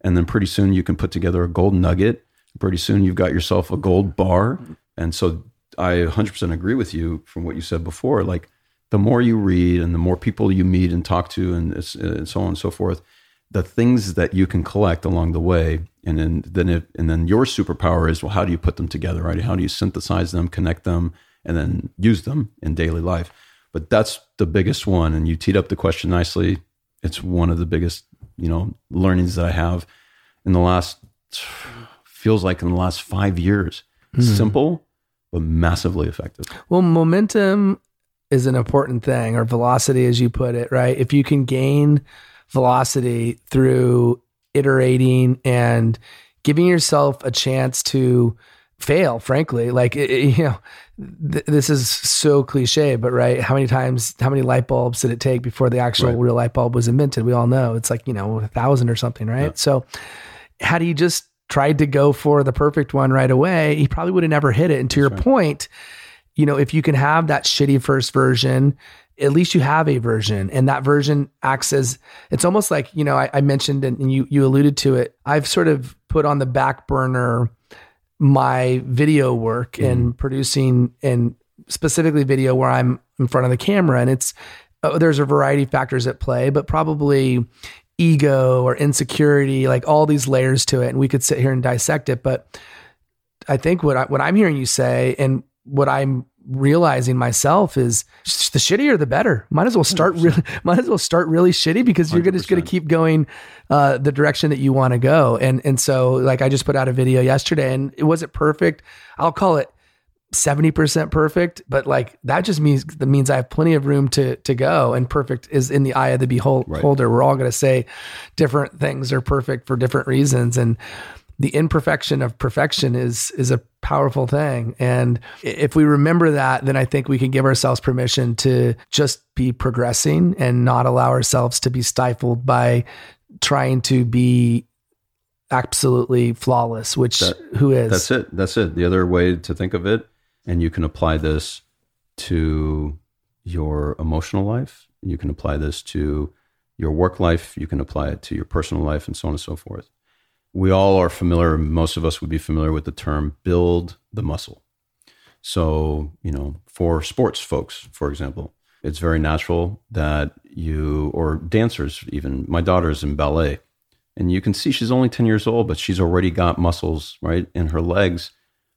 and then pretty soon you can put together a gold nugget. Pretty soon you've got yourself a gold bar. And so I 100% agree with you from what you said before. Like the more you read and the more people you meet and talk to, and, and so on and so forth, the things that you can collect along the way, and then then it, and then your superpower is well, how do you put them together, right? How do you synthesize them, connect them, and then use them in daily life? But that's the biggest one. And you teed up the question nicely. It's one of the biggest, you know, learnings that I have in the last, feels like in the last five years. Mm. Simple, but massively effective. Well, momentum is an important thing, or velocity, as you put it, right? If you can gain velocity through iterating and giving yourself a chance to fail frankly like it, *laughs* you know th- this is so cliche but right how many times how many light bulbs did it take before the actual right. real light bulb was invented we all know it's like you know a thousand or something right yeah. so had he just tried to go for the perfect one right away he probably would have never hit it and to That's your right. point you know if you can have that shitty first version at least you have a version and that version acts as it's almost like you know i, I mentioned and you you alluded to it i've sort of put on the back burner my video work mm. and producing and specifically video where i'm in front of the camera. And it's uh, there's a variety of factors at play but probably ego or insecurity like all these layers to it. And we could sit here and dissect it. But i think what I, what i'm hearing you say and what i'm realizing myself is the shittier the better. Might as well start 100%. really *laughs* might as well start really shitty because you're just going to keep going uh, the direction that you want to go. And and so like I just put out a video yesterday and it wasn't perfect. I'll call it 70% perfect, but like that just means that means I have plenty of room to to go and perfect is in the eye of the beholder. Right. We're all going to say different things are perfect for different reasons and the imperfection of perfection is is a powerful thing. And if we remember that then i think we can give ourselves permission to just be progressing and not allow ourselves to be stifled by trying to be absolutely flawless which that, who is? that's it. That's it. The other way to think of it and you can apply this to your emotional life. You can apply this to your work life. You can apply it to your personal life and so on and so forth we all are familiar, most of us would be familiar with the term build the muscle. So, you know, for sports folks, for example, it's very natural that you, or dancers even, my daughter's in ballet, and you can see she's only 10 years old, but she's already got muscles, right, in her legs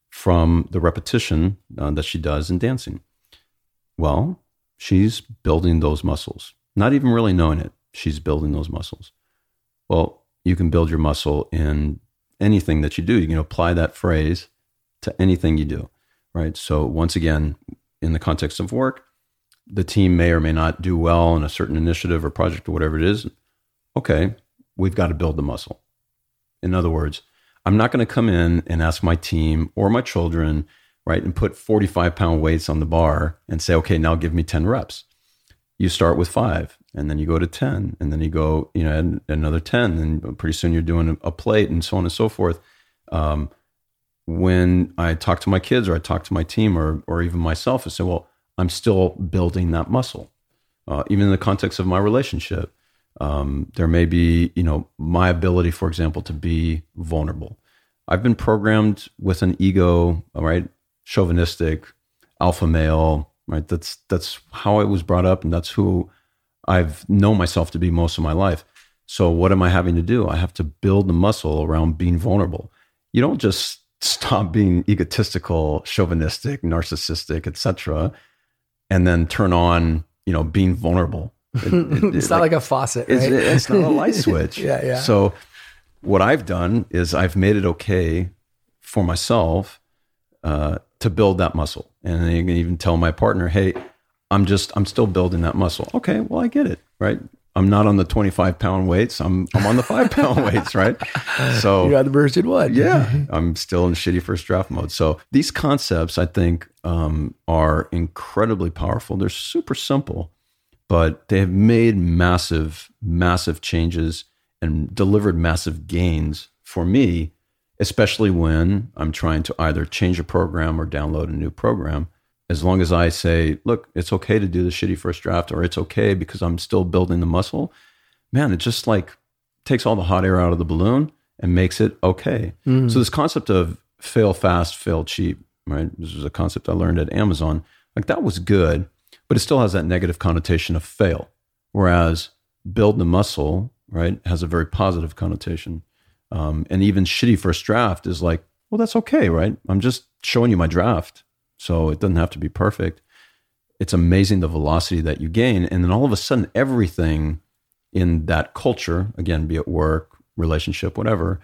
from the repetition uh, that she does in dancing. Well, she's building those muscles, not even really knowing it. She's building those muscles. Well, you can build your muscle in anything that you do. You can apply that phrase to anything you do, right? So, once again, in the context of work, the team may or may not do well in a certain initiative or project or whatever it is. Okay, we've got to build the muscle. In other words, I'm not going to come in and ask my team or my children, right, and put 45 pound weights on the bar and say, okay, now give me 10 reps. You start with five and then you go to 10 and then you go you know another 10 and pretty soon you're doing a plate and so on and so forth. Um, when i talk to my kids or i talk to my team or, or even myself i say well i'm still building that muscle. Uh, even in the context of my relationship um, there may be you know my ability for example to be vulnerable. I've been programmed with an ego all right chauvinistic alpha male right? That's that's how i was brought up and that's who I've known myself to be most of my life. So what am I having to do? I have to build the muscle around being vulnerable. You don't just stop being egotistical, chauvinistic, narcissistic, etc., and then turn on, you know, being vulnerable. *laughs* It, it, it's not like, like, a faucet. Right? It's, it's, not a light *laughs* switch. yeah, yeah. So what I've done is I've made it okay for myself uh, to build that muscle, and I can even tell my partner, "Hey, I'm just I'm still building that muscle. Okay, well I get it, right? I'm not on the 25 pound weights. I'm I'm on the five pound *laughs* weights, right? So you're on the version one. yeah, *laughs* I'm still in shitty first draft mode. So these concepts, I think, um, are incredibly powerful. They're super simple, but they have made massive, massive changes and delivered massive gains for me, especially when I'm trying to either change a program or download a new program as long as I say, look, it's okay to do the shitty first draft, or it's okay because I'm still building the muscle, man, it just like takes all the hot air out of the balloon and makes it okay. Mm. So this concept of fail fast, fail cheap, right? This is a concept I learned at Amazon. Like that was good, but it still has that negative connotation of fail. Whereas build the muscle, right, has a very positive connotation. Um, and even shitty first draft is like, well, that's okay, right? I'm just showing you my draft so it doesn't have to be perfect. It's amazing the velocity that you gain. And then all of a sudden, everything in that culture, again, be it work, relationship, whatever,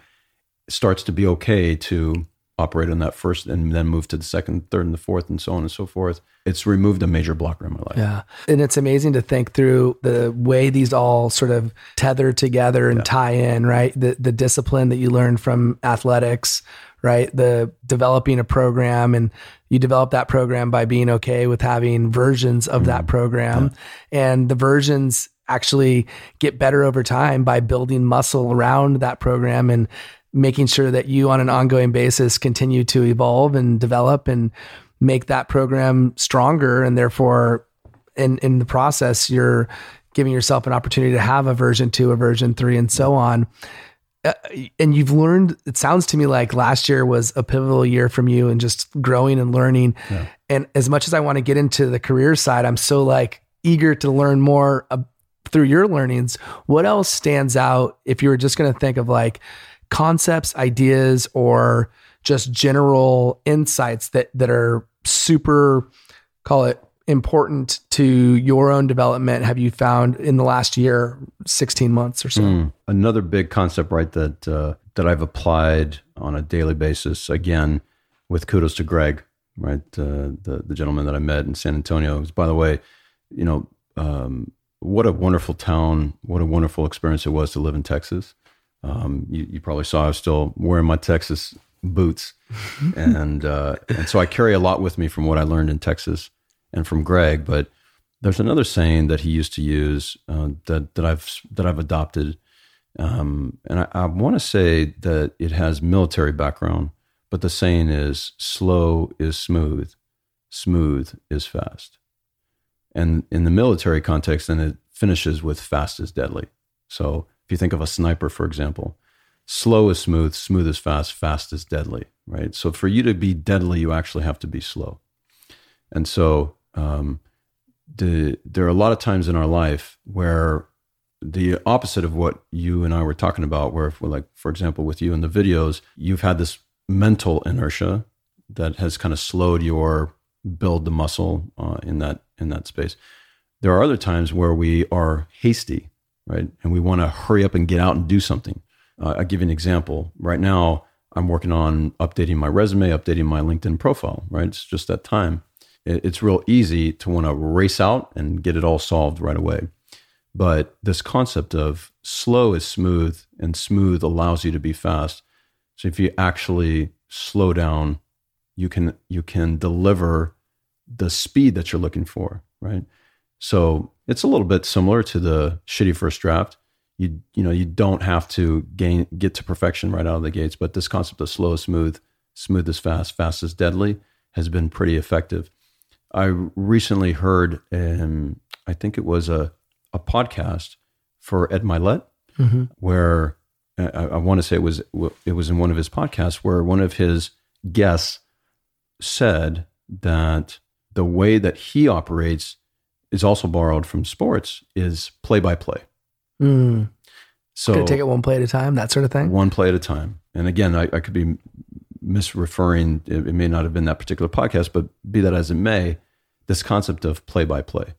starts to be okay to operate on that first and then move to the second, third, and the fourth, and so on and so forth. It's removed a major blocker in my life. Yeah. And it's amazing to think through the way these all sort of tether together and yeah. tie in, right? The the discipline that you learn from athletics, right? The developing a program and you develop that program by being okay with having versions of mm-hmm. that program yeah. and the versions actually get better over time by building muscle around that program and making sure that you on an ongoing basis continue to evolve and develop and make that program stronger and therefore in in the process, you're giving yourself an opportunity to have a version two, a version three, and so on. Uh, and you've learned. It sounds to me like last year was a pivotal year from you and just growing and learning. Yeah. And as much as I want to get into the career side, I'm so like eager to learn more uh, through your learnings. What else stands out if you were just going to think of like concepts, ideas, or just general insights that that are super, call it important to your own development have you found in the last year 16 months or so mm. another big concept right that uh, that i've applied on a daily basis again with kudos to greg right uh, the the gentleman that i met in san antonio by the way you know um, what a wonderful town what a wonderful experience it was to live in texas um, you, you, probably saw i was still wearing my texas boots *laughs* and uh, and so i carry a lot with me from what i learned in texas and from Greg. But there's another saying that he used to use uh, that that I've that I've adopted, um, and I, I want to say that it has military background. But the saying is slow is smooth, smooth is fast. And in the military context, then it finishes with fast is deadly. So if you think of a sniper, for example, slow is smooth, smooth is fast, fast is deadly, right? So for you to be deadly, you actually have to be slow. And so um, the, there are a lot of times in our life where the opposite of what you and I were talking about, where, if, like, for example, with you in the videos, you've had this mental inertia that has kind of slowed your build the muscle uh, in that in that space. There are other times where we are hasty, right, and we want to hurry up and get out and do something. Uh, I'll give you an example. Right now, I'm working on updating my resume, updating my LinkedIn profile. Right, it's just that time it's real easy to want to race out and get it all solved right away. But this concept of slow is smooth and smooth allows you to be fast. So if you actually slow down, you can you can deliver the speed that you're looking for, right? So it's a little bit similar to the shitty first draft. You you know you don't have to gain get to perfection right out of the gates, but this concept of slow smooth, smooth is fast, fast is deadly has been pretty effective. I recently heard, um, I think it was a, a podcast for Ed Mylett, mm-hmm. where I, I want to say it was it was in one of his podcasts where one of his guests said that the way that he operates is also borrowed from sports is play by play. Mm. So Could take it one play at a time, that sort of thing. One play at a time. And again, I, I could be misreferring. It, it, may not have been that particular podcast, but be that as it may, this concept of play by play.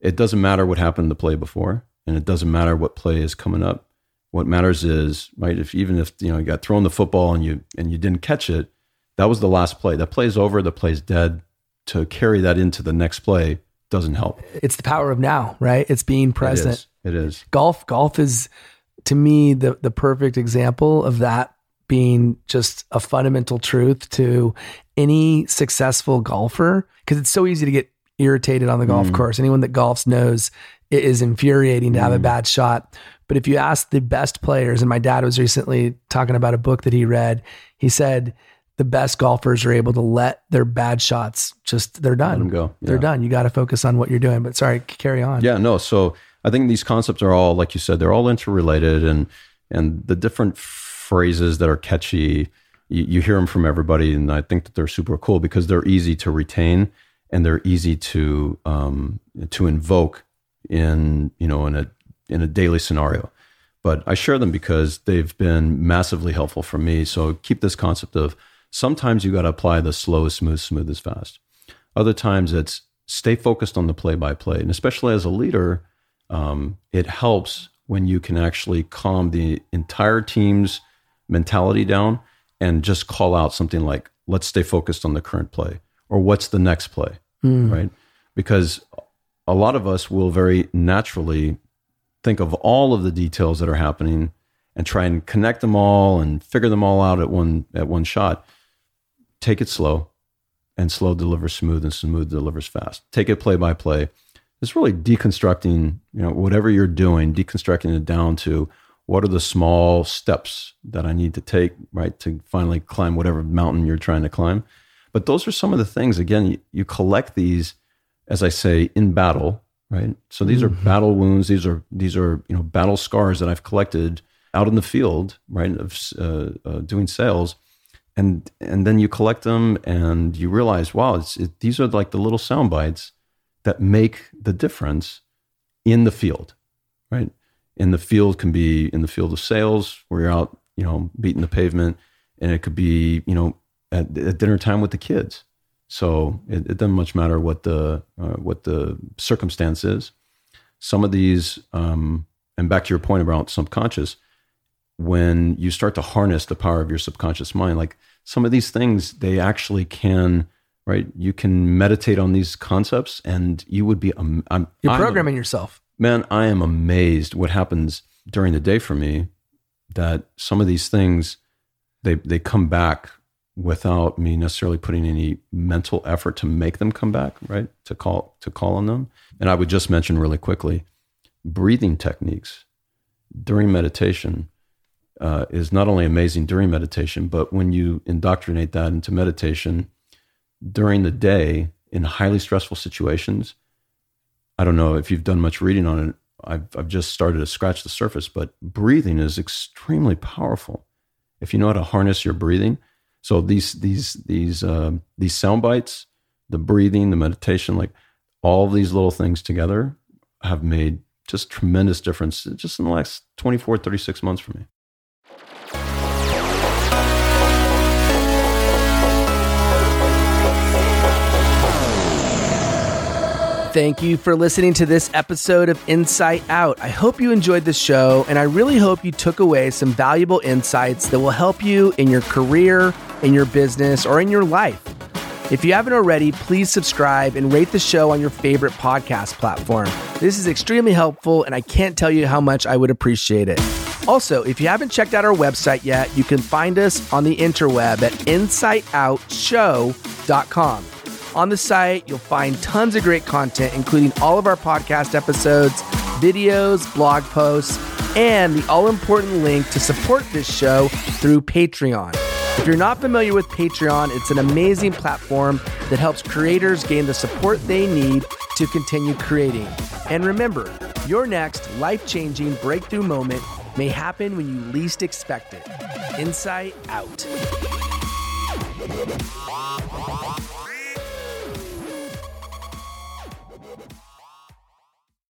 It doesn't matter what happened the play before, and it doesn't matter what play is coming up. What matters is right. If even if you know you got thrown the football and you and you didn't catch it, that was the last play. That play's over. The play's dead. To carry that into the next play doesn't help. It's the power of now, right? It's being present. It is. It is. Golf. Golf is to me the the perfect example of that being just a fundamental truth to any successful golfer because it's so easy to get irritated on the golf mm. course. Anyone that golfs knows it is infuriating to mm. have a mm. bad shot. But if you ask the best players, and my dad was recently talking about a book that he read, he said the best golfers are able to let their bad shots just they're done. Let them go. Yeah. They're done. You got to focus on what you're doing. But sorry, carry on. Yeah, no. So I think these concepts are all, like you said, they're all interrelated, and and the different phrases that are catchy you, you hear them from everybody, and I think that they're super cool because they're easy to retain and they're easy to um, to invoke in you know in a in a daily scenario. But I share them because they've been massively helpful for me. So keep this concept of sometimes you got to apply the slow smooth, smooth as fast. Other times it's stay focused on the play by play, and especially as a leader, um, it helps when you can actually calm the entire team's mentality down and just call out something like, let's stay focused on the current play or what's the next play, mm. right? Because a lot of us will very naturally think of all of the details that are happening and try and connect them all and figure them all out at one at one shot. Take it slow, and slow delivers smooth, and smooth delivers fast. Take it play by play. It's really deconstructing, you know, whatever you're doing, deconstructing it down to what are the small steps that I need to take, right, to finally climb whatever mountain you're trying to climb. But those are some of the things. Again, you, you collect these as I say, in battle, right? So these mm-hmm. are battle wounds. These are these are you know battle scars that I've collected out in the field, right, of uh, uh, doing sales, and and then you collect them and you realize, wow, it, these are like the little sound bites that make the difference in the field, right? In the field can be in the field of sales where you're out, you know, beating the pavement, and it could be, you know, at, at dinner time with the kids. So it, it doesn't much matter what the uh, what the circumstance is. Some of these, um, and back to your point about subconscious, when you start to harness the power of your subconscious mind, like some of these things, they actually can right? You can meditate on these concepts, and you would be. Um, I'm, You're I'm, programming yourself, man. I am amazed what happens during the day for me. That some of these things, they they come back without me necessarily putting any mental effort to make them come back, right? To call to call on them. And I would just mention really quickly, breathing techniques during meditation. Uh, is not only amazing during meditation, but when you indoctrinate that into meditation, during the day in highly stressful situations. I don't know if you've done much reading on it. I've, I've just started to scratch the surface, but breathing is extremely powerful. If you know how to harness your breathing, so these these these uh, these sound bites, the breathing, the meditation, like all these little things together have made just tremendous difference just in the last 24, 36 months for me. Thank you for listening to this episode of Insight Out. I hope you enjoyed the show, and I really hope you took away some valuable insights that will help you in your career, in your business, or in your life. If you haven't already, please subscribe and rate the show on your favorite podcast platform. This is extremely helpful, and I can't tell you how much I would appreciate it. Also, if you haven't checked out our website yet, you can find us on the interweb at insightoutshow.com. On the site, you'll find tons of great content, including all of our podcast episodes, videos, blog posts, and the all important link to support this show through Patreon. If you're not familiar with Patreon, it's an amazing platform that helps creators gain the support they need to continue creating. And remember, your next life changing breakthrough moment may happen when you least expect it. Insight out.